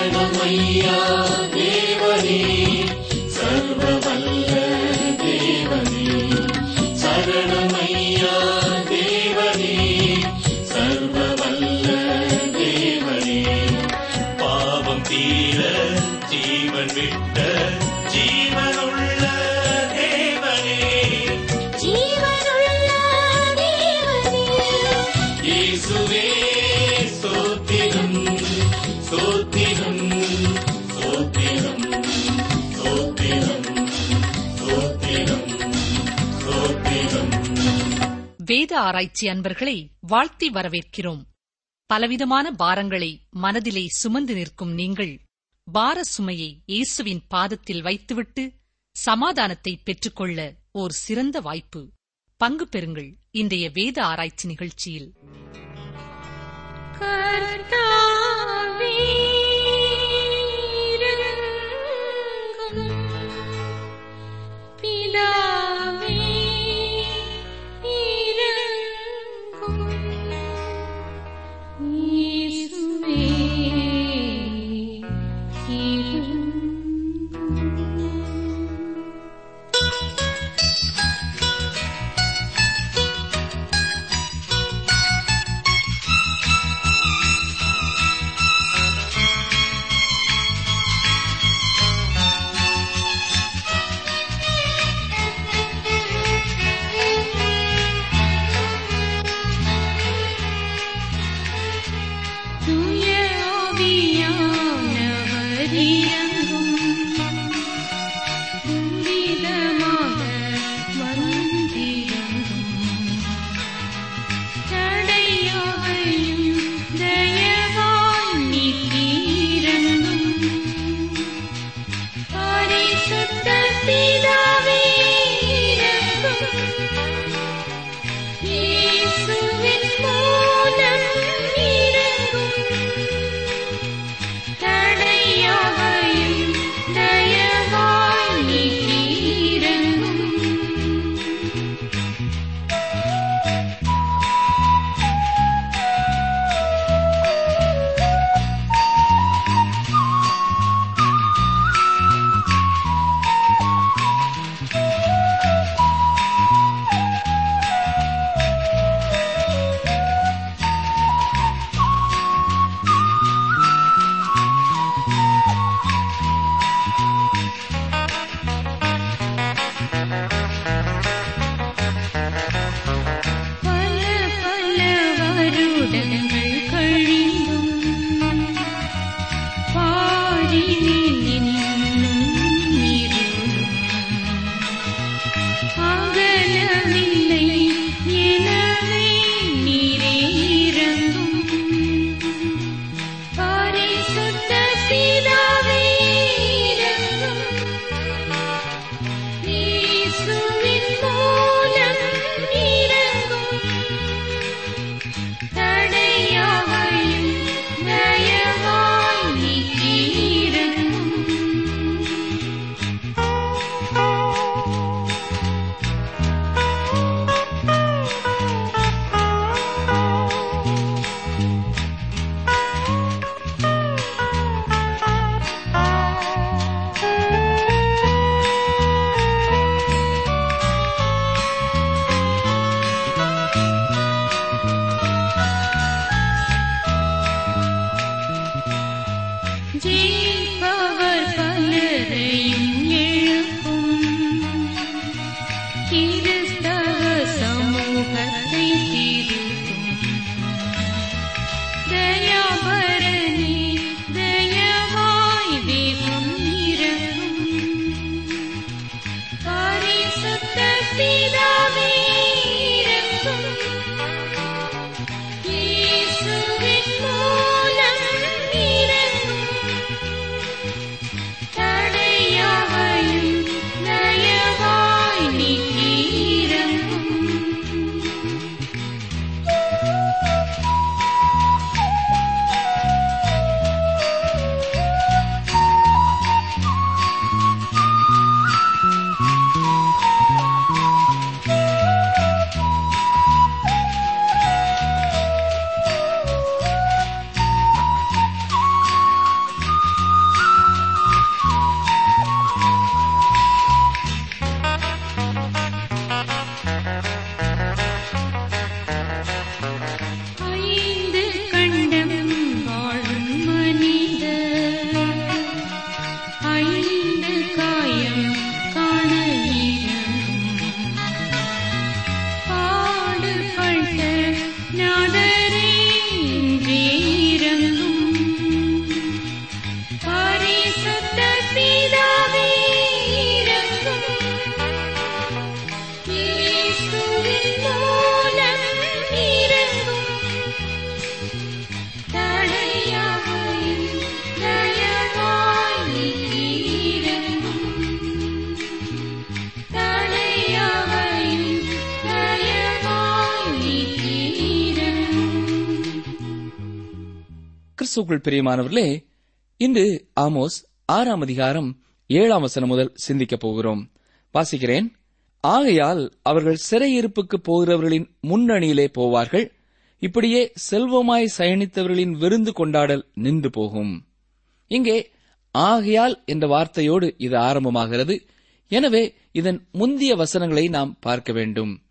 शरणमय्या देवनी ஆராய்ச்சி அன்பர்களை வாழ்த்தி வரவேற்கிறோம். பலவிதமான பாரங்களை மனதிலே சுமந்து நிற்கும் நீங்கள் பார சுமையை இயேசுவின் பாதத்தில் வைத்துவிட்டு சமாதானத்தை பெற்றுக்கொள்ள ஓர் சிறந்த வாய்ப்பு. பங்கு பெறுங்கள் இன்றைய வேத ஆராய்ச்சி நிகழ்ச்சியில். கர்த்தா கிறிஸ்துக்குள் பிரியமானவர்களே இன்று ஆமோஸ் ஆறாம் அதிகாரம் ஏழாம் வசனம் முதல் சிந்திக்கப் போகிறோம். வாசிக்கிறேன். ஆகையால் அவர்கள் சிறையிருப்புக்கு போகிறவர்களின் முன்னணியிலே போவார்கள். இப்படியே செல்வமாய் சயனித்தவர்களின் விருந்து கொண்டாடல் நின்று போகும். இங்கே ஆகையால் என்ற வார்த்தையோடு இது ஆரம்பமாகிறது. எனவே இதன் முந்திய வசனங்களை நாம் பார்க்க வேண்டும்.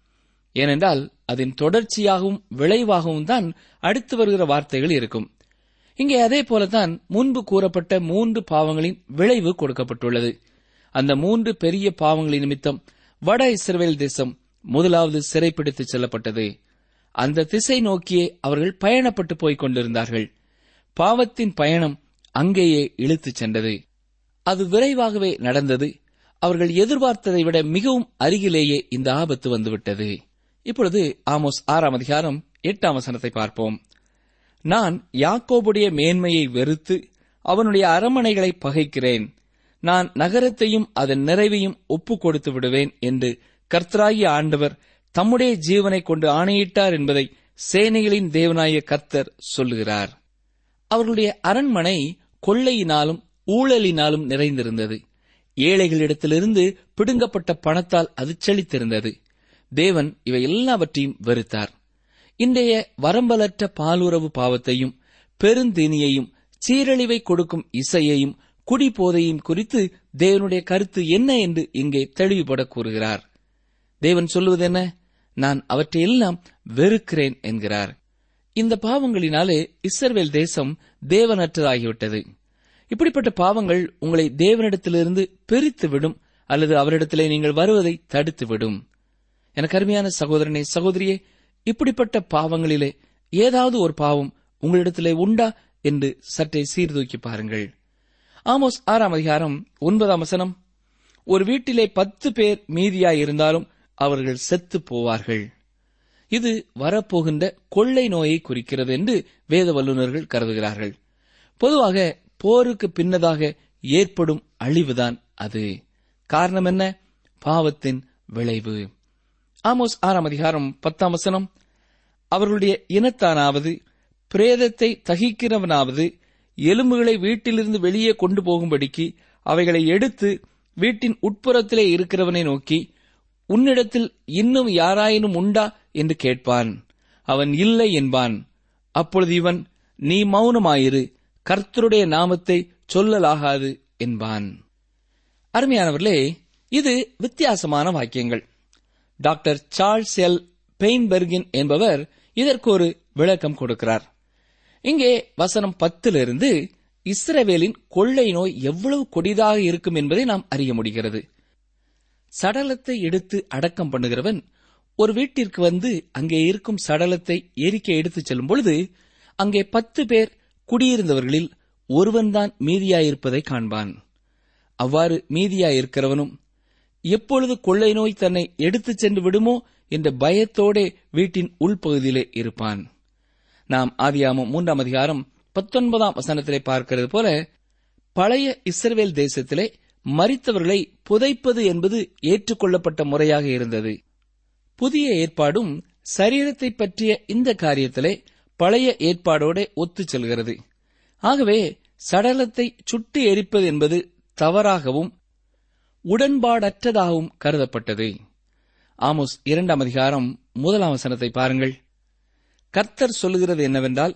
ஏனென்றால் அதன் தொடர்ச்சியாகவும் விளைவாகவும் தான் அடுத்து வருகிற வார்த்தைகள் இருக்கும். இங்கே அதே போலதான் முன்பு கூறப்பட்ட மூன்று பாவங்களின் விளைவு கொடுக்கப்பட்டுள்ளது. அந்த மூன்று பெரிய பாவங்களின் நிமித்தம் வட இஸ்ரேல் தேசம் முதலாவது சிறைப்பிடித்து செல்லப்பட்டது. அந்த திசை நோக்கியே அவர்கள் பயணப்பட்டு போய்க் கொண்டிருந்தார்கள். பாவத்தின் பயணம் அங்கேயே இழுத்துச் சென்றது. அது விரைவாகவே நடந்தது. அவர்கள் எதிர்பார்த்ததை விட மிகவும் அருகிலேயே இந்த ஆபத்து வந்துவிட்டது. இப்பொழுது ஆமோஸ் ஆறாம் அதிகாரம் எட்டாம் வசனத்தை பார்ப்போம். நான் யாக்கோபுடைய மேன்மையை வெறுத்து அவனுடைய அரமனைகளை பகைக்கிறேன். நான் நகரத்தையும் அதன் நிறைவையும் ஒப்புக் கொடுத்து விடுவேன் என்று கர்த்தராகிய ஆண்டவர் தம்முடைய ஜீவனை கொண்டு ஆணையிட்டார் என்பதை சேனைகளின் தேவனாய கர்த்தர் சொல்லுகிறார். அவர்களுடைய அரண்மனை கொள்ளையினாலும் ஊழலினாலும் நிறைந்திருந்தது. ஏழைகளிடத்திலிருந்து பிடுங்கப்பட்ட பணத்தால் அது செழித்திருந்தது. தேவன் இவை எல்லாவற்றையும் வெறுத்தார். இன்றைய வரம்பலற்ற பாலுறவு பாவத்தையும் பெருந்தீனியையும் சீரழிவை கொடுக்கும் இசையையும் குடிபோதையும் குறித்து தேவனுடைய கருத்து என்ன என்று இங்கே தெளிவுபட கூறுகிறார். தேவன் சொல்லுவது என்ன? நான் அவற்றையெல்லாம் வெறுக்கிறேன் என்கிறார். இந்த பாவங்களினாலே இஸ்ரவேல் தேசம் தேவனற்றதாகிவிட்டது. இப்படிப்பட்ட பாவங்கள் உங்களை தேவனிடத்திலிருந்து பிரித்துவிடும் அல்லது அவரிடத்திலே நீங்கள் வருவதை தடுத்துவிடும். என எனக்கு அருமையான சகோதரனே சகோதரியே இப்படிப்பட்ட பாவங்களிலே ஏதாவது ஒரு பாவம் உங்களிடத்திலே உண்டா என்று சற்றே சீர்தூக்கி பாருங்கள். ஆமோஸ் ஆறாம் அதிகாரம் ஒன்பதாம் வசனம். ஒரு வீட்டிலே பத்து பேர் மீதியாயிருந்தாலும் அவர்கள் செத்து போவார்கள். இது வரப்போகின்ற கொள்ளை நோயை குறிக்கிறது என்று வேத வல்லுநர்கள் கருதுகிறார்கள். பொதுவாக போருக்கு பின்னதாக ஏற்படும் அழிவுதான் அது. காரணம் என்ன? பாவத்தின் விளைவு. ஆமோஸ் ஆறாம் அதிகாரம் பத்தாம் வசனம். அவர்களுடைய இனத்தானாவது பிரேதத்தை தகிக்கிறவனாவது எலும்புகளை வீட்டிலிருந்து வெளியே கொண்டு போகும்படிக்கு அவைகளை எடுத்து வீட்டின் உட்புறத்திலே இருக்கிறவனை நோக்கி உன்னிடத்தில் இன்னும் யாராயினும் உண்டா? என்று கேட்பான். அவன் இல்லை என்பான். அப்பொழுது இவன் நீ மௌனமாயிரு கர்த்தருடைய நாமத்தை சொல்லலாகாது என்பான். அருமையானவர்களே இது வித்தியாசமான வாக்கியங்கள். Doctor Charles L. பெயின்பெர்கின் என்பவர் இதற்கு ஒரு விளக்கம் கொடுக்கிறார். இங்கே வசனம் பத்திலிருந்து இஸ்ரவேலின் கொள்ளை நோய் எவ்வளவு கொடிதாக இருக்கும் என்பதை நாம் அறிய முடிகிறது. சடலத்தை எடுத்து அடக்கம் பண்ணுகிறவன் ஒரு வீட்டிற்கு வந்து அங்கே இருக்கும் சடலத்தை எரிக்க எடுத்துச் செல்லும் பொழுது அங்கே பத்து பேர் குடியிருந்தவர்களில் ஒருவன்தான் மீதியாயிருப்பதை காண்பான். அவ்வாறு மீதியாயிருக்கிறவனும் எப்பொழுது கொள்ளை நோய் தன்னை எடுத்துச் சென்று விடுமோ என்ற பயத்தோடே வீட்டின் உள்பகுதியிலே இருப்பான். நாம் ஆதியாமம் மூன்றாம் அதிகாரம் பத்தொன்பதாம் வசனத்திலே பார்க்கிறது போல பழைய இஸ்ரவேல் தேசத்திலே மறித்தவர்களை புதைப்பது என்பது ஏற்றுக்கொள்ளப்பட்ட முறையாக இருந்தது. புதிய ஏற்பாடும் சரீரத்தை பற்றிய இந்த காரியத்திலே பழைய ஏற்பாடோட ஒத்துச் செல்கிறது. ஆகவே சடலத்தை சுட்டு எரிப்பது என்பது தவறாகவும் உடன்பாடற்றதாகவும் கருதப்பட்டது. ஆமோஸ் இரண்டாம் அதிகாரம் முதலாம் வசனத்தை பாருங்கள். கர்த்தர் சொல்லுகிறது என்னவென்றால்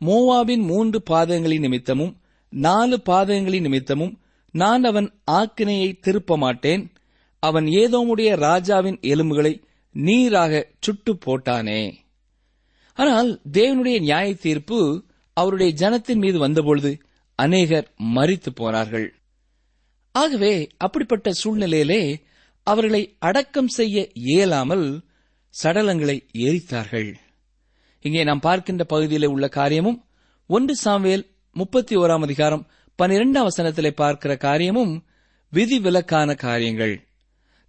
மோவாவின் மூன்று பாதங்களின் நிமித்தமும் நாலு பாதங்களின் நிமித்தமும் நான் அவன் ஆக்கினையை திருப்ப மாட்டேன் அவன் ஏதோமுடைய ராஜாவின் எலும்புகளை நீராக சுட்டு போட்டானே. ஆனால் தேவனுடைய நியாய தீர்ப்பு அவருடைய ஜனத்தின் மீது வந்தபொழுது அநேகர் மறித்து போனார்கள். ஆகவே அப்படிப்பட்ட சூழ்நிலையிலே அவர்களை அடக்கம் செய்ய இயலாமல் சடலங்களை எரித்தார்கள் இங்கே நாம் பார்க்கின்ற பகுதியிலே உள்ள காரியமும் ஒன்று சாம்வேல் முப்பத்தி ஓராம் அதிகாரம் பனிரெண்டாம் வசனத்திலே பார்க்கிற காரியமும் விதிவிலக்கான காரியங்கள்.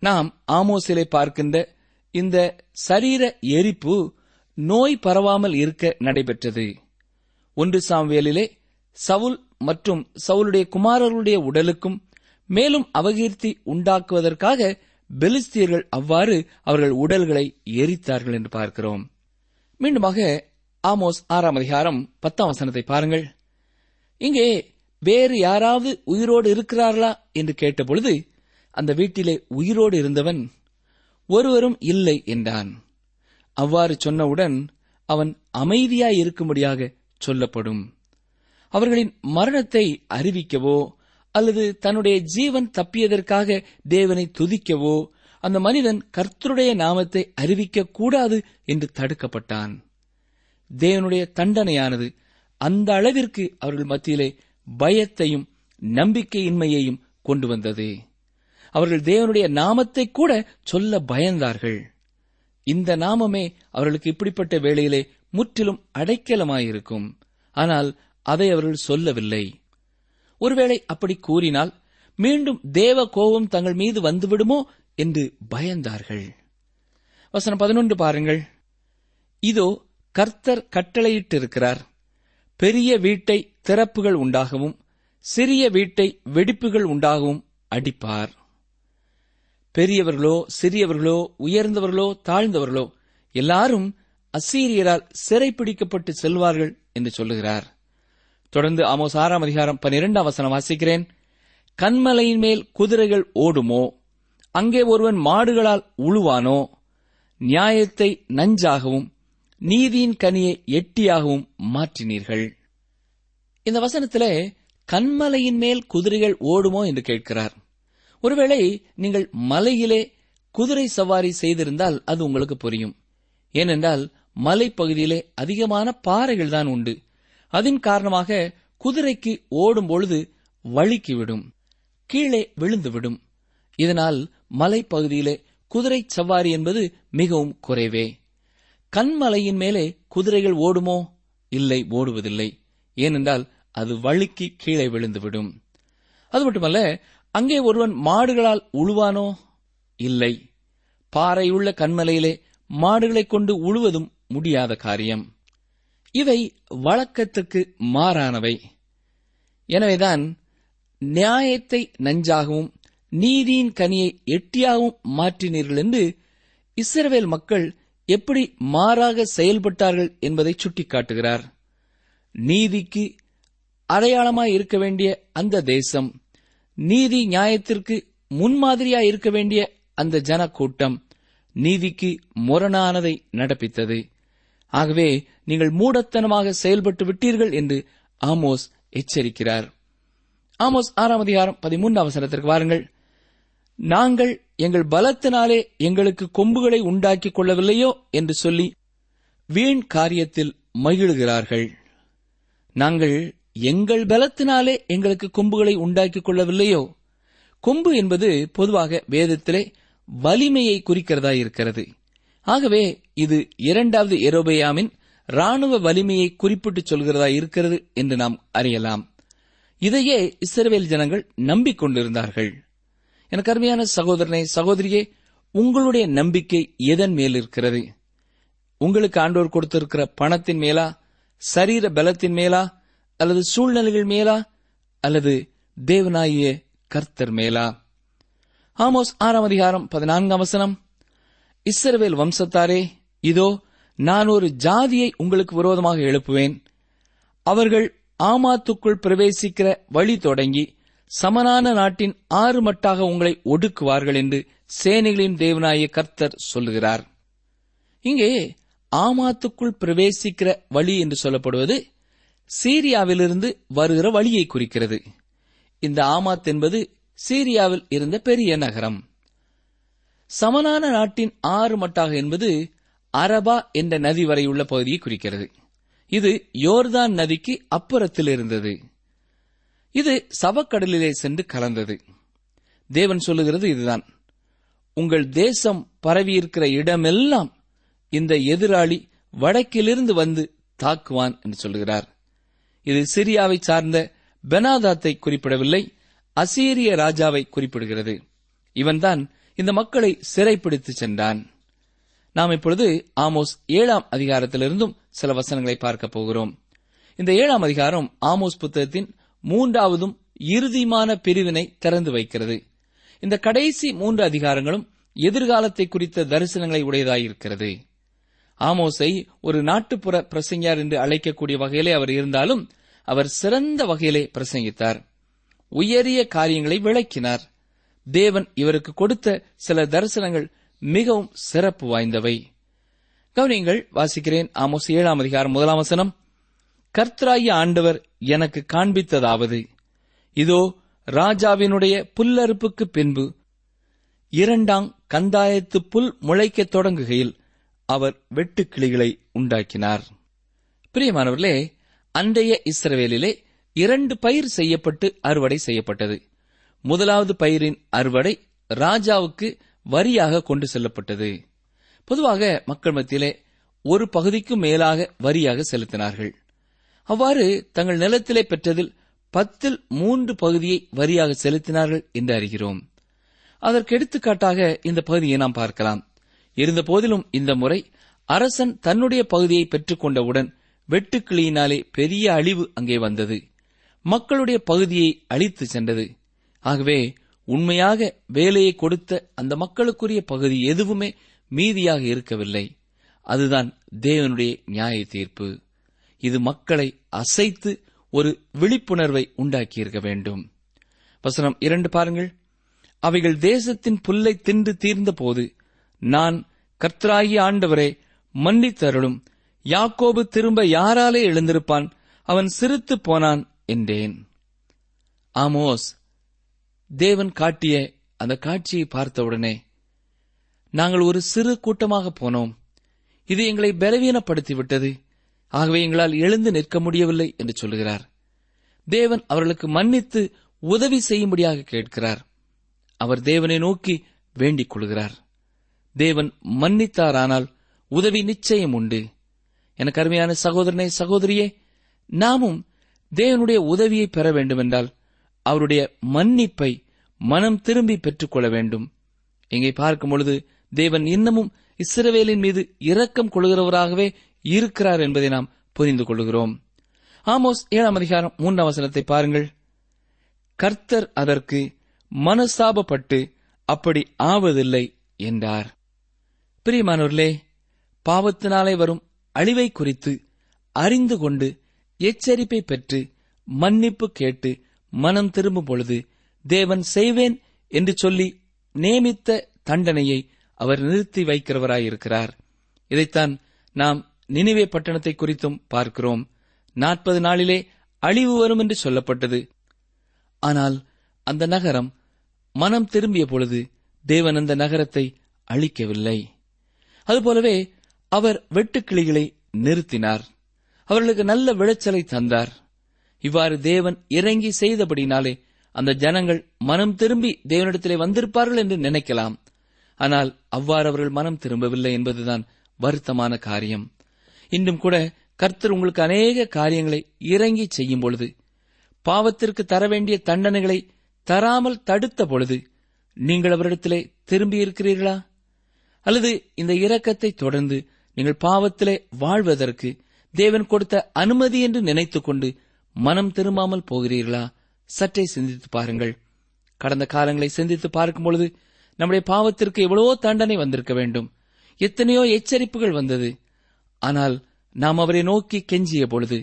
நாம் ஆமோசிலே பார்க்கின்ற இந்த சரீர எரிப்பு நோய் பரவாமல் இருக்க நடைபெற்றது. ஒன்று சாம்வேலிலே சவுல் மற்றும் சவுலுடைய குமாரர்களுடைய உடலுக்கும் மேலும் அவகீர்த்தி உண்டாக்குவதற்காக பெலிஸ்தியர்கள் அவ்வாறு அவர்கள் உடல்களை எரித்தார்கள் என்று பார்க்கிறோம். மீண்டுமாக ஆமோஸ் ஆறாம் அதிகாரம் பத்தாம் வசனத்தை பாருங்கள். இங்கே வேறு யாராவது உயிரோடு இருக்கிறார்களா என்று கேட்டபொழுது அந்த வீட்டிலே உயிரோடு இருந்தவன் ஒருவரும் இல்லை என்றான். அவ்வாறு சொன்னவுடன் அவன் அமைதியாய் இருக்கும்படியாக சொல்லப்படும். அவர்களின் மரணத்தை அறிவிக்கவோ அல்லது தன்னுடைய ஜீவன் தப்பியதற்காக தேவனை துதிக்கவோ அந்த மனிதன் கர்த்தருடைய நாமத்தை அறிவிக்க கூடாது என்று தடுக்கப்பட்டான். தேவனுடைய தண்டனையானது அந்த அளவிற்கு அவர்கள் மத்தியிலே பயத்தையும் நம்பிக்கையின்மையையும் கொண்டு வந்தது. அவர்கள் தேவனுடைய நாமத்தை கூட சொல்ல பயந்தார்கள். இந்த நாமமே அவர்களுக்கு இப்படிப்பட்ட வேளையிலே முற்றிலும் அடைக்கலமாயிருக்கும். ஆனால் அதை அவர்கள் சொல்லவில்லை. ஒருவேளை அப்படி கூறினால் மீண்டும் தேவ கோபம் தங்கள் மீது வந்துவிடுமோ என்று பயந்தார்கள். வசனம் பதினொன்று பாருங்கள். இதோ கர்த்தர் கட்டளையிட்டிருக்கிறார். பெரிய வீட்டை திறப்புகள் உண்டாகவும் சிறிய வீட்டை வெடிப்புகள் உண்டாகவும் அடிப்பார். பெரியவர்களோ சிறியவர்களோ உயர்ந்தவர்களோ தாழ்ந்தவர்களோ எல்லாரும் அசீரியரால் சிறைப்பிடிக்கப்பட்டு செல்வார்கள் என்று சொல்லுகிறார். தொடர்ந்து ஆமோஸ் ஆறாம் அதிகாரம் பனிரெண்டாம் வசனம் வாசிக்கிறேன். கண்மலையின் மேல் குதிரைகள் ஓடுமோ? அங்கே ஒருவன் மாடுகளால் உழுவானோ? நியாயத்தை நஞ்சாகவும் நீதியின் கனியை எட்டியாகவும் மாற்றினீர்கள். இந்த வசனத்திலே கண்மலையின் மேல் குதிரைகள் ஓடுமோ என்று கேட்கிறார். ஒருவேளை நீங்கள் மலையிலே குதிரை சவாரி செய்திருந்தால் அது உங்களுக்கு புரியும். ஏனென்றால் மலைப்பகுதியிலே அதிகமான பாறைகள் தான் உண்டு. அதன் காரணமாக குதிரைக்கு ஓடும் பொழுது வழுக்கிவிடும் கீழே விழுந்துவிடும். இதனால் மலைப்பகுதியிலே குதிரை சவாரி என்பது மிகவும் குறைவே. கண்மலையின் மேலே குதிரைகள் ஓடுமோ? இல்லை ஓடுவதில்லை. ஏனென்றால் அது வழுக்கி கீழே விழுந்துவிடும். அது மட்டுமல்ல அங்கே ஒருவன் மாடுகளால் உழுவானோ? இல்லை. பாறையுள்ள கண்மலையிலே மாடுகளைக் கொண்டு உழுவதும் முடியாத காரியம். இவை வழக்கத்துக்கு மாறானவை. எனவேதான் நியாயத்தை நஞ்சாகவும் நீதியின் கனியை எட்டியாகவும் மாற்றினீர்கள் என்று இஸ்ரவேல் மக்கள் எப்படி மாறாக செயல்பட்டார்கள் என்பதை சுட்டிக்காட்டுகிறார். நீதிக்கு அடையாளமாய் இருக்க வேண்டிய அந்த தேசம் நீதி நியாயத்திற்கு முன்மாதிரியாய் இருக்க வேண்டிய அந்த ஜனக்கூட்டம் நீதிக்கு முரணானதை நடப்பித்தது. ஆகவே நீங்கள் மூடத்தனமாக செயல்பட்டு விட்டீர்கள் என்று ஆமோஸ் எச்சரிக்கிறார். ஆமோஸ் ஆறாம் அதிகாரம் பதிமூன்றாம் அவசரத்திற்கு வாருங்கள். நாங்கள் எங்கள் பலத்தினாலே எங்களுக்கு கொம்புகளை உண்டாக்கிக் கொள்ளவில்லையோ? என்று சொல்லி வீண் காரியத்தில் மகிழுகிறார்கள். நாங்கள் எங்கள் பலத்தினாலே எங்களுக்கு கொம்புகளை உண்டாக்கிக் கொள்ளவில்லையோ? கொம்பு என்பது பொதுவாக வேதத்திலே வலிமையை குறிக்கிறதா இருக்கிறது ஆகவே இது இரண்டாவது எரோபயாமின் ராணுவ வலிமையை குறிப்பிட்டு சொல்கிறதா இருக்கிறது என்று நாம் அறியலாம். இதையே இஸ்ரவேல் ஜனங்கள் நம்பிக்கொண்டிருந்தார்கள். எனக்கு அருமையான சகோதரனை சகோதரியே உங்களுடைய நம்பிக்கை எதன் மேல் இருக்கிறது? உங்களுக்கு ஆண்டோர் கொடுத்திருக்கிற பணத்தின் மேலா சரீர பலத்தின் மேலா அல்லது சூழ்நிலைகள் மேலா அல்லது தேவனாகிய கர்த்தர் மேலா? ஆமோஸ் ஆறாம் அதிகாரம் பதினான்காம் வசனம். இஸ்ரவேல் வம்சத்தாரே இதோ நான் ஒரு ஜாதியை உங்களுக்கு விரோதமாக எழுப்புவேன். அவர்கள் ஆமாத்துக்குள் பிரவேசிக்கிற வழி தொடங்கி சமனான நாட்டின் ஆறு மட்டாக உங்களை ஒடுக்குவார்கள் என்று சேனைகளின் தேவனாய கர்த்தர் சொல்லுகிறார். இங்கே ஆமாத்துக்குள் பிரவேசிக்கிற வழி என்று சொல்லப்படுவது சீரியாவிலிருந்து வருகிற வழியை குறிக்கிறது. இந்த ஆமாத் என்பது சீரியாவில் இருந்த பெரிய நகரம். சமனான நாட்டின் ஆறு மட்டாக என்பது அரபா என்ற நதி வரையுள்ள பகுதியை குறிக்கிறது. இது யோர்தான் நதிக்கு அப்புறத்தில் இருந்தது. இது சவக்கடலிலே சென்று கலந்தது. தேவன் சொல்லுகிறது இதுதான். உங்கள் தேசம் பரவியிருக்கிற இடமெல்லாம் இந்த எதிராளி வடக்கிலிருந்து வந்து தாக்குவான் என்று சொல்லுகிறார். இது சிரியாவை சார்ந்த பெனாதாத்தை குறிப்பிடவில்லை அசீரிய ராஜாவை குறிப்பிடுகிறது. இவன்தான் இந்த மக்களை சிறைப்பிடித்து சென்றான். நாம் இப்பொழுது ஆமோஸ் ஏழாம் அதிகாரத்திலிருந்தும் சில வசனங்களை பார்க்க போகிறோம். இந்த ஏழாம் அதிகாரம் ஆமோஸ் புத்தகத்தின் மூன்றாவதும் இறுதியுமான பிரிவினை திறந்து வைக்கிறது. இந்த கடைசி மூன்று அதிகாரங்களும் எதிர்காலத்தை குறித்த தரிசனங்களை உடையதாயிருக்கிறது. ஆமோஸை ஒரு நாட்டுப்புற பிரசங்கியார் என்று அழைக்கக்கூடிய வகையிலே அவர் இருந்தாலும் அவர் சிறந்த வகையிலே பிரசங்கித்தார். உயரிய காரியங்களை விளக்கினார். தேவன் இவருக்கு கொடுத்த சில தரிசனங்கள் மிகவும் சிறப்பு வாய்ந்தவை. கவனியங்கள் வாசிக்கிறேன். ஆமோஸ் ஏழாம் அதிகாரம் முதலாம் வசனம். கர்த்தராகிய ஆண்டவர் எனக்கு காண்பித்ததாவது. இதோ ராஜாவினுடைய புல்லறுப்புக்கு பின்பு இரண்டாம் கந்தாயத்து புல் முளைக்கத் தொடங்குகையில் அவர் வெட்டுக்கிளிகளை உண்டாக்கினார். பிரியமானவர்களே அன்றைய இஸ்ரவேலிலே இரண்டு பயிர் செய்யப்பட்டு அறுவடை செய்யப்பட்டது. முதலாவது பயிரின் அறுவடை ராஜாவுக்கு வரியாக கொண்டு செல்லப்பட்டது. பொதுவாக மக்கள் மத்தியிலே ஒரு பகுதிக்கும் மேலாக வரியாக செலுத்தினார்கள். அவ்வாறு தங்கள் நிலத்திலே பெற்றதில் பத்தில் மூன்று பகுதியை வரியாக செலுத்தினார்கள் என்று அறிகிறோம். அதற்கு எடுத்துக்காட்டாக இந்த பகுதியை நாம் பார்க்கலாம். இருந்த போதிலும் இந்த முறை அரசன் தன்னுடைய பகுதியை பெற்றுக் கொண்டவுடன் வெட்டுக்கிளியினாலே பெரிய அழிவு அங்கே வந்தது. மக்களுடைய பகுதியை அழித்து சென்றது. ஆகவே உண்மையாக வேலையை கொடுத்த அந்த மக்களுக்குரிய பகுதி எதுவுமே மீதியாக இருக்கவில்லை. அதுதான் தேவனுடைய நியாய தீர்ப்பு. இது மக்களை அசைத்து ஒரு விழிப்புணர்வை உண்டாக்கியிருக்க வேண்டும். வசனம் இரண்டு பாருங்கள். அவைகள் தேசத்தின் புல்லை தின்று தீர்ந்த போது நான் கர்த்தராகி ஆண்டவரே மன்னித்தருளும். யாக்கோபு திரும்ப யாராலே எழுந்திருப்பான்? அவன் சிரித்து போனான் என்றேன். ஆமோஸ் தேவன் காட்டிய அந்த காட்சியை பார்த்தவுடனே நாங்கள் ஒரு சிறு கூட்டமாக போனோம். இது எங்களை பலவீனப்படுத்திவிட்டது. ஆகவே எங்களால் எழுந்து நிற்க முடியவில்லை என்று சொல்கிறார் தேவன் அவர்களுக்கு மன்னித்து உதவி செய்யும்படியாக கேட்கிறார். அவர் தேவனை நோக்கி வேண்டிக் கொள்கிறார். தேவன் மன்னித்தாரானால் உதவி நிச்சயம் உண்டு. எனக்கு அருமையான சகோதரனே சகோதரியே நாமும் தேவனுடைய உதவியை பெற வேண்டுமென்றால் அவருடைய மன்னிப்பை மனம் திரும்பி பெற்றுக்கொள்ள வேண்டும். இங்கே பார்க்கும் பொழுது தேவன் இன்னமும் இஸ்ரவேலின் மீது இரக்கம் கொள்கிறவராகவே இருக்கிறார் என்பதை நாம் புரிந்து கொள்கிறோம். ஆமோஸ் ஏழாம் அதிகாரம் மூன்றாம் வசனத்தை பாருங்கள். கர்த்தர் அதற்கு மனசாபப்பட்டு அப்படி ஆவதில்லை என்றார். பிரியமானவர்களே பாவத்தினாலே வரும் அழிவை குறித்து அறிந்து கொண்டு எச்சரிப்பை பெற்று மன்னிப்பு கேட்டு மனம் திரும்பும் பொழுது தேவன் செய்வேன் என்று சொல்லி நியமித்த தண்டனையை அவர் நிறுத்தி வைக்கிறவராயிருக்கிறார். இதைத்தான் நாம் நினைவே பட்டணத்தை குறித்தும் பார்க்கிறோம். நாற்பது நாளிலே அழிவு வரும் என்று சொல்லப்பட்டது. ஆனால் அந்த நகரம் மனம் திரும்பிய பொழுது தேவன் அந்த நகரத்தை அழிக்கவில்லை. அதுபோலவே அவர் வெட்டுக்கிளிகளை நிறுத்தினார். அவர்களுக்கு நல்ல விளைச்சலை தந்தார். இவ்வாறு தேவன் இறங்கி செய்தபடினாலே அந்த ஜனங்கள் மனம் திரும்பி தேவனிடத்திலே வந்திருப்பார்கள் என்று நினைக்கலாம். ஆனால் அவ்வாறு அவர்கள் மனம் திரும்பவில்லை என்பதுதான் வருத்தமான காரியம். இன்றும் கூட கர்த்தர் உங்களுக்கு அநேக காரியங்களை இறங்கி செய்யும் பொழுது பாவத்திற்கு தர வேண்டிய தண்டனைகளை தராமல் தடுத்த பொழுது நீங்கள் அவரிடத்திலே திரும்பி இருக்கிறீர்களா? அல்லது இந்த இரக்கத்தை தொடர்ந்து நீங்கள் பாவத்திலே வாழ்வதற்கு தேவன் கொடுத்த அனுமதி என்று நினைத்துக் கொண்டு மனம் திரும்பாமல் போகிறீர்களா? சற்றே சிந்தித்து பாருங்கள். கடந்த காலங்களை சிந்தித்து பார்க்கும் பொழுது நம்முடைய பாவத்திற்கு எவ்வளவோ தண்டனை வந்திருக்க வேண்டும். எத்தனையோ எச்சரிப்புகள் வந்தது. ஆனால் நாம் அவரை நோக்கி கெஞ்சிய பொழுது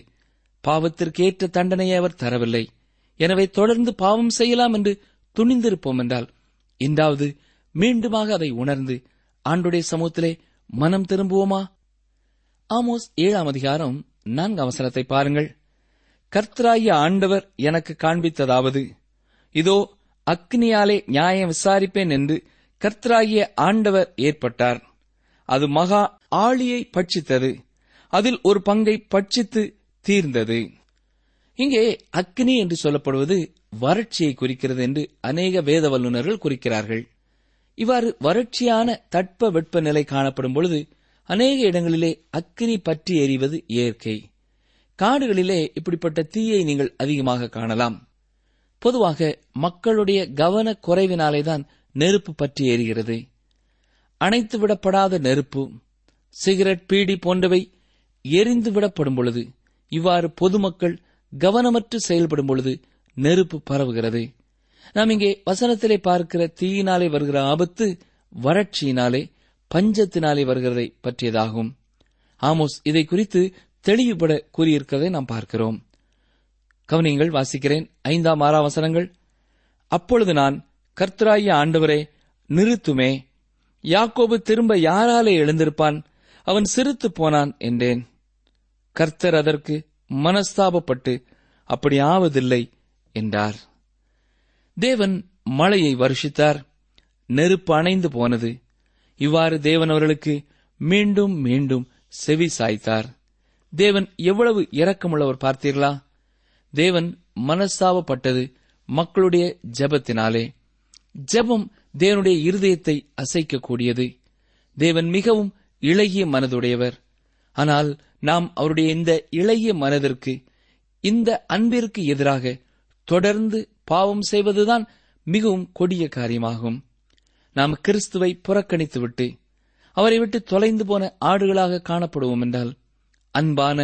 பாவத்திற்கு ஏற்ற தண்டனையை அவர் தரவில்லை. எனவே தொடர்ந்து பாவம் செய்யலாம் என்று துணிந்திருப்போம் என்றால் இன்றாவது மீண்டுமாக அதை உணர்ந்து ஆண்டுடைய சமூகத்திலே மனம் திரும்புவோமா? ஆமோஸ் ஏழாம் அதிகாரம் நான்கு அவசரத்தை பாருங்கள். கர்த்தராகிய ஆண்டவர் எனக்கு காண்பித்ததாவது. இதோ அக்னியாலே நியாயம் விசாரிப்பேன் என்று கர்த்தராகிய ஆண்டவர் ஏற்பட்டார். அது மகா ஆளியை பட்சித்தது. அதில் ஒரு பங்கை பட்சித்து தீர்ந்தது. இங்கே அக்னி என்று சொல்லப்படுவது வறட்சியை குறிக்கிறது என்று அநேக வேத வல்லுநர்கள் குறிக்கிறார்கள். இவ்வாறு வறட்சியான தட்ப வெப்பநிலை காணப்படும் பொழுது அநேக இடங்களிலே அக்னி பற்றி எறிவது இயற்கை. காடுகளிலே இப்படிப்பட்ட தீயை நீங்கள் அதிகமாக காணலாம். பொதுவாக மக்களுடைய கவன குறைவினாலேதான் நெருப்பு பற்றி எரிகிறது அணைத்து விடப்படாத நெருப்பு சிகரெட் பீடி போன்றவை எரிந்து விடப்படும் பொழுது இவ்வாறு பொதுமக்கள் கவனமற்று செயல்படும் பொழுது நெருப்பு பரவுகிறது. நாம் இங்கே வசனத்திலே பார்க்கிற தீயினாலே வருகிற ஆபத்து வறட்சியினாலே பஞ்சத்தினாலே வருகிறதை பற்றியதாகும். ஆமோஸ் இதை குறித்து தெளிவுபட கூறியிருக்கிறதை நாம் பார்க்கிறோம். கவனியங்கள் வாசிக்கிறேன். ஐந்தாம் ஆறாம் வசனங்கள் அப்பொழுது நான் கர்த்தராய ஆண்டவரே நிறுத்துமே. யாக்கோபு திரும்ப யாராலே எழுந்திருப்பான்? அவன் சிரித்து போனான் என்றேன். கர்த்தர் அதற்கு மனஸ்தாபப்பட்டு அப்படி ஆவதில்லை என்றார். தேவன் மழையை வருஷித்தார். நெருப்பு அணைந்து போனது. இவ்வாறு தேவன் அவர்களுக்கு மீண்டும் மீண்டும் செவி சாய்த்தார். தேவன் எவ்வளவு இரக்கமுள்ளவர் பார்த்தீர்களா? தேவன் மனசாவப்பட்டது மக்களுடைய ஜெபத்தினாலே. ஜெபம் தேவனுடைய இருதயத்தை அசைக்கக்கூடியது. தேவன் மிகவும் இளகிய மனதுடையவர். ஆனால் நாம் அவருடைய இந்த இளைய மனதிற்கு இந்த அன்பிற்கு எதிராக தொடர்ந்து பாவம் செய்வதுதான் மிகவும் கொடிய காரியமாகும். நாம் கிறிஸ்துவை புறக்கணித்துவிட்டு அவரை விட்டு தொலைந்து போன ஆடுகளாக காணப்படுவோம் என்றால் அன்பான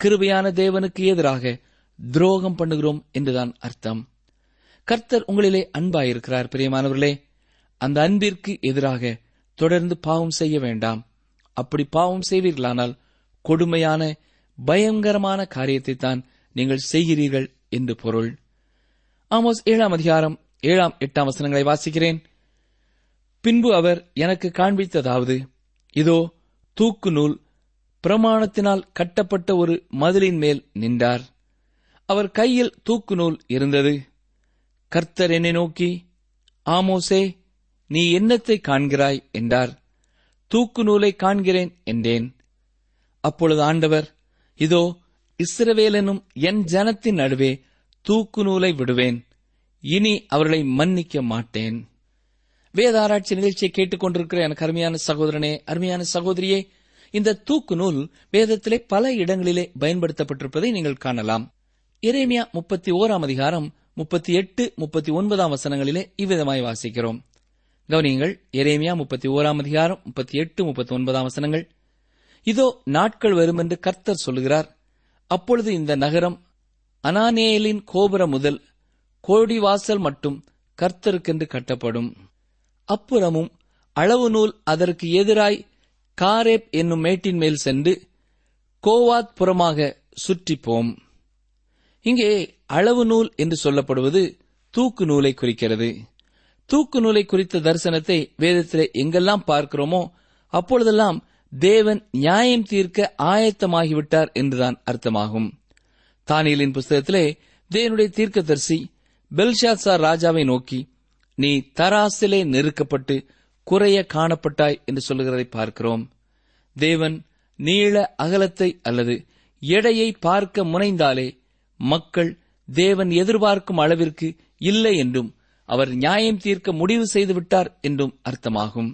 கிருபையான தேவனுக்கு எதிராக துரோகம் பண்ணுகிறோம் என்றுதான் அர்த்தம். கர்த்தர் உங்களிலே அன்பாயிருக்கிறார் பிரியமானவர்களே. அந்த அன்பிற்கு எதிராக தொடர்ந்து பாவம் செய்ய வேண்டாம். அப்படி பாவம் செய்வீர்களானால் கொடுமையான பயங்கரமான காரியத்தை தான் நீங்கள் செய்கிறீர்கள் என்று பொருள். ஆமோஸ் ஏழாம் அதிகாரம் ஏழாம் எட்டாம் வசனங்களை வாசிக்கிறேன். பின்பு அவர் எனக்கு காண்பித்ததாவது இதோ தூக்கு நூல் பிரமாணத்தினால் கட்டப்பட்ட ஒரு மதிலின் மேல் நின்றார். அவர் கையில் தூக்கு நூல் இருந்தது. கர்த்தர் என்னை நோக்கி ஆமோசே நீ என்னத்தை காண்கிறாய்? என்றார். தூக்கு நூலை காண்கிறேன் என்றேன். அப்பொழுது ஆண்டவர் இதோ இஸ்ரவேலனும் என் ஜனத்தின் நடுவே தூக்கு நூலை விடுவேன். இனி அவர்களை மன்னிக்க மாட்டேன். வேதாராய்ச்சி நிகழ்ச்சியை கேட்டுக்கொண்டிருக்கிற எனக்கு அருமையான சகோதரனே அருமையான சகோதரியே இந்த தூக்கு நூல் வேதத்திலே பல இடங்களிலே பயன்படுத்தப்பட்டிருப்பதை நீங்கள் காணலாம். இரேமியா முப்பத்தி ஓராம் அதிகாரம் முப்பத்தி எட்டு முப்பத்தி ஒன்பதாம் வசனங்களிலே இவ்விதமாய் வாசிக்கிறோம். கவனியங்கள் எரேமியா முப்பத்தி ஓராம் அதிகாரம் முப்பத்தி எட்டு முப்பத்தி ஒன்பதாம் வசனங்கள். இதோ நாட்கள் வரும் என்று கர்த்தர் சொல்லுகிறார் அப்பொழுது இந்த நகரம் அனானேலின் கோபுரம் முதல் கோடிவாசல் மட்டும் கர்த்தருக்கென்று கட்டப்படும். அப்புறமும் அளவு நூல் அதற்கு எதிராய் காரேப் என்னும் மேட்டின் மேல் சென்று கோவாத் புறமாக சுற்றிப்போம். இங்கே அளவு நூல் என்று சொல்லப்படுவது தூக்கு நூலை குறிக்கிறது. தூக்கு நூலை குறித்த தரிசனத்தை வேதத்திலே எங்கெல்லாம் பார்க்கிறோமோ அப்பொழுதெல்லாம் தேவன் நியாயம் தீர்க்க ஆயத்தமாகிவிட்டார் என்றுதான் அர்த்தமாகும். தானியலின் புஸ்தகத்திலே தேவனுடைய தீர்க்கதரிசி பெல்ஷாத்சார் ராஜாவை நோக்கி நீ தராசிலே நெருக்கப்பட்டு குறைய காணப்பட்டாய் என்று சொல்லுகிறதை பார்க்கிறோம். தேவன் நீள அகலத்தை அல்லது எடையை பார்க்க முனைந்தாலே மக்கள் தேவன் எதிர்பார்க்கும் அளவிற்கு இல்லை என்றும் அவர் நியாயம் தீர்க்க முடிவு செய்து விட்டார் என்றும் அர்த்தமாகும்.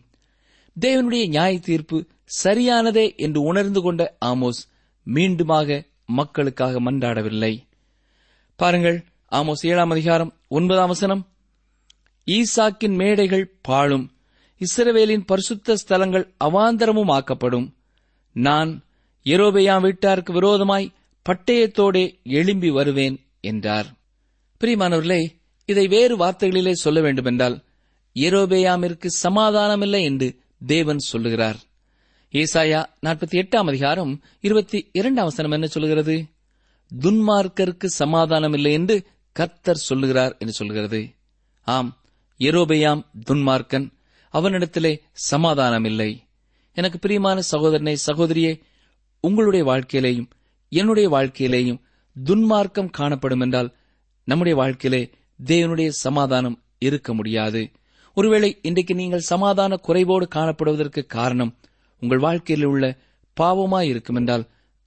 தேவனுடைய நியாய தீர்ப்பு சரியானதே என்று உணர்ந்து கொண்ட ஆமோஸ் மீண்டுமாக மக்களுக்காக மன்றாடவில்லை. பாருங்கள் ஆமோஸ் ஏழாம் அதிகாரம் ஒன்பதாம் வசனம். ஈசாக்கின் மேடைகள் பாழும். இஸ்ரவேலின் பரிசுத்த ஸ்தலங்கள் அவாந்தரமும் ஆக்கப்படும் நான் எரோபெயாம் வீட்டாருக்கு விரோதமாய் பட்டயத்தோடே எழும்பி வருவேன் என்றார். பிரியமானவர்களே இதை வேறு வார்த்தைகளிலே சொல்ல வேண்டுமென்றால் எரோபேயாமிற்கு சமாதானமில்லை என்று தேவன் சொல்லுகிறார். ஏசாயா நாற்பத்தி எட்டாம் அதிகாரம் இருபத்தி இரண்டாம் வசனம் என்ன சொல்லுகிறது? துன்மார்க்கருக்கு சமாதானமில்லை என்று கர்த்தர் சொல்லுகிறார் என்று சொல்கிறது ஆம் எரோபெயாம் துன்மார்க்கன் அவனிடத்திலே சமாதானம் இல்லை எனக்கு பிரியமான சகோதரனை சகோதரியே உங்களுடைய வாழ்க்கையிலேயும் என்னுடைய வாழ்க்கையிலேயும் துன்மார்க்கம் காணப்படும் என்றால் நம்முடைய வாழ்க்கையிலே தேவனுடைய சமாதானம் இருக்க முடியாது. ஒருவேளை இன்றைக்கு நீங்கள் சமாதான குறைவோடு காணப்படுவதற்கு காரணம் உங்கள் வாழ்க்கையில் உள்ள பாவமாய் இருக்கும் என்றால்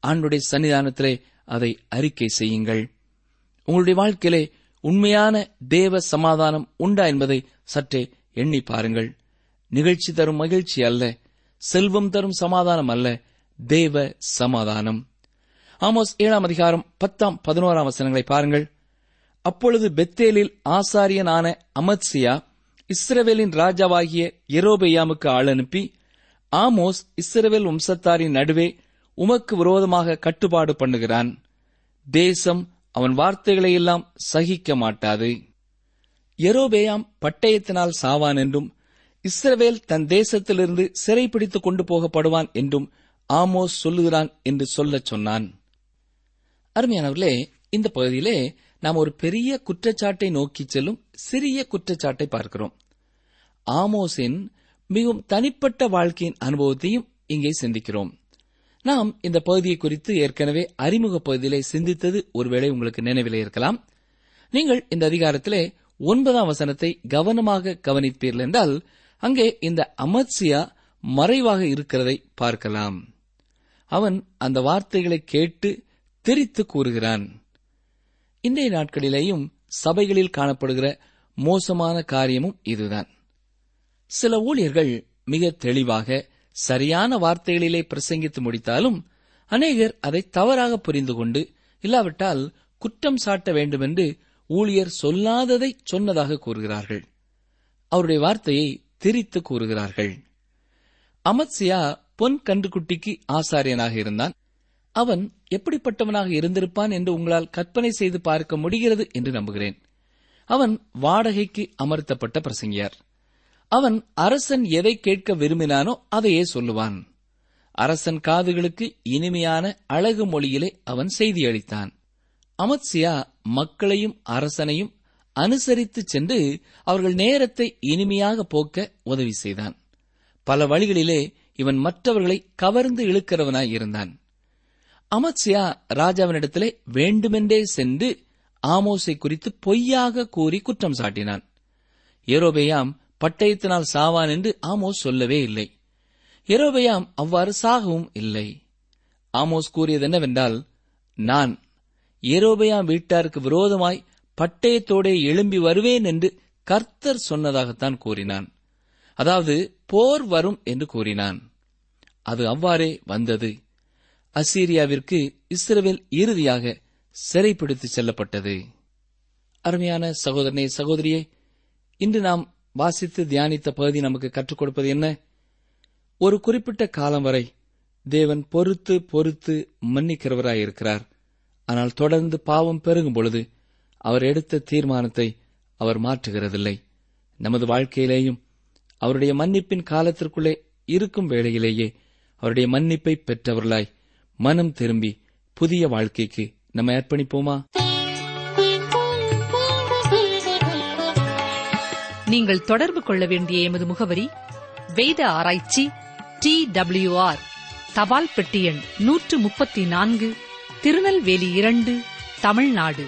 ஆண்டுடைய சன்னிதானத்திலே அதை அறிக்கை செய்யுங்கள். உங்களுடைய வாழ்க்கையிலே உண்மையான தேவ சமாதானம் உண்டா என்பதை சற்றே எண்ணி பாருங்கள். நிகழ்ச்சி தரும் மகிழ்ச்சி அல்ல செல்வம் தரும் சமாதானம் அல்ல தேவ சமாதானம். ஆமோஸ் ஏழாம் அதிகாரம் பத்தாம் பதினோராம் வசனங்களை பாருங்கள். அப்பொழுது பெத்தேலில் ஆசாரியனான அமத்சியா இஸ்ரவேலின் ராஜாவாகிய எரோபெயாமுக்கு ஆள் அனுப்பி ஆமோஸ் இஸ்ரவேல் வம்சத்தாரின் நடுவே உமக்கு விரோதமாக கட்டுப்பாடு பண்ணுகிறான். தேசம் அவன் வார்த்தைகளை எல்லாம் சகிக்க மாட்டாது. எரோபேயாம் பட்டயத்தினால் சாவான் என்றும் இஸ்ரவேல் தன் தேசத்திலிருந்து சிறைப்பிடித்துக் கொண்டு போகப்படுவான் என்றும் ஆமோஸ் சொல்லுகிறான் என்று சொல்லச் சொன்னான். அருமையானவர்களே இந்த பகுதியிலே நாம் ஒரு பெரிய குற்றச்சாட்டை நோக்கி செல்லும் சிறிய குற்றச்சாட்டை பார்க்கிறோம். ஆமோஸின் மிகவும் தனிப்பட்ட வாழ்க்கையின் அனுபவத்தையும் இங்கே சிந்திக்கிறோம். நாம் இந்த பகுதியை குறித்து ஏற்கனவே அறிமுக பகுதியிலே சிந்தித்தது ஒருவேளை உங்களுக்கு நினைவிலே இருக்கலாம். நீங்கள் இந்த அதிகாரத்திலே ஒன்பதாம் வசனத்தை கவனமாக கவனிப்பீர்கள் என்றால் அங்கே இந்த அமத்சியா மறைவாக இருக்கிறதை பார்க்கலாம். அவன் அந்த வார்த்தைகளை கேட்டு தெரித்து கூறுகிறான். இன்றைய நாட்களிலேயும் சபைகளில் காணப்படுகிற மோசமான காரியமும் இதுதான். சில ஊழியர்கள் மிக தெளிவாக சரியான வார்த்தைகளிலே பிரசங்கித்து முடித்தாலும் அநேகர் அதை தவறாக புரிந்து கொண்டு இல்லாவிட்டால் குற்றம் சாட்ட வேண்டுமென்று ஊழியர் சொல்லாததை சொன்னதாக கூறுகிறார்கள். அவருடைய வார்த்தையை திரித்து கூறுகிறார்கள். அமத்சியா பொன் கன்றுக்குட்டிக்கு ஆசாரியனாக இருந்தான். அவன் எப்படிப்பட்டவனாக இருந்திருப்பான் என்று உங்களால் கற்பனை செய்து பார்க்க முடிகிறது என்று நம்புகிறேன். அவன் வாடகைக்கு அமர்த்தப்பட்ட பிரசங்கியார். அவன் அரசன் எதை கேட்க விரும்பினானோ அதையே சொல்லுவான். அரசன் காதுகளுக்கு இனிமையான அழகு மொழியிலே அவன் செய்தி அளித்தான். அமத்சியா மக்களையும் அரசனையும் அனுசரித்து சென்று அவர்கள் நேரத்தை இனிமையாக போக்க உதவி செய்தான். பல வழிகளிலே இவன் மற்றவர்களை கவர்ந்து இழுக்கிறவனாய் இருந்தான். அமத்சியா ராஜாவினிடத்திலே வேண்டுமென்றே சென்று ஆமோஸை குறித்து பொய்யாக கூறி குற்றம் சாட்டினான். ஏரோபேயாம் பட்டயத்தினால் சாவான் என்று ஆமோஸ் சொல்லவே இல்லை. எரோபெயாம் அவ்வாறு சாகவும் இல்லை. ஆமோஸ் கூறியது என்னவென்றால் நான் எரோபயாம் வீட்டாருக்கு விரோதமாய் பட்டயத்தோடே எழும்பி வருவேன் என்று கர்த்தர் சொன்னதாகத்தான் கூறினான். அதாவது போர் வரும் என்று கூறினான். அது அவ்வாறே வந்தது. அசீரியாவிற்கு இஸ்ரேல் இறுதியாக சிறைப்பிடித்துச் செல்லப்பட்டது. அருமையான சகோதரனே சகோதரியே இன்று நாம் வாசித்து தியானித்த பகுதி நமக்கு கற்றுக் கொடுப்பது என்ன? ஒரு குறிப்பிட்ட காலம் வரை தேவன் பொறுத்து பொறுத்து மன்னிக்கிறவராயிருக்கிறார். ஆனால் தொடர்ந்து பாவம் பெருகும் பொழுது அவர் எடுத்த தீர்மானத்தை அவர் மாற்றுகிறதில்லை. நமது வாழ்க்கையிலேயும் அவருடைய மன்னிப்பின் காலத்திற்குள்ளே இருக்கும் வேளையிலேயே அவருடைய மன்னிப்பை பெற்றவர்களாய் மனம் திரும்பி புதிய வாழ்க்கைக்கு நம்ம அர்ப்பணிப்போமா? நீங்கள் தொடர்பு கொள்ள வேண்டிய எமது முகவரி வேத ஆராய்ச்சி டி ஆர் தபால் பெட்டி எண் நூற்று முப்பத்தி நான்கு திருநெல்வேலி இரண்டு தமிழ்நாடு.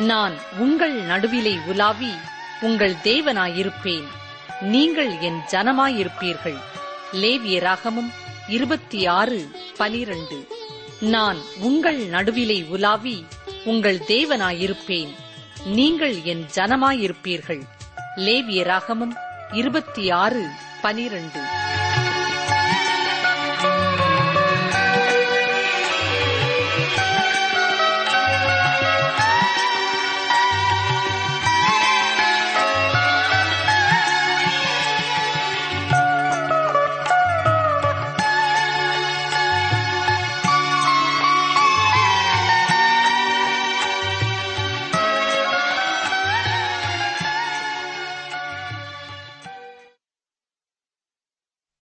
நான் உங்கள் நடுவிலே உலாவி உங்கள் தேவனாயிருப்பேன். நீங்கள் என் ஜனமாயிருப்பீர்கள். லேவியராகமும் இருபத்தி ஆறு பனிரண்டு. நான் உங்கள் நடுவிலே உலாவி உங்கள் தேவனாயிருப்பேன். நீங்கள் என் ஜனமாயிருப்பீர்கள். லேவியராகமும் இருபத்தி ஆறு பனிரண்டு.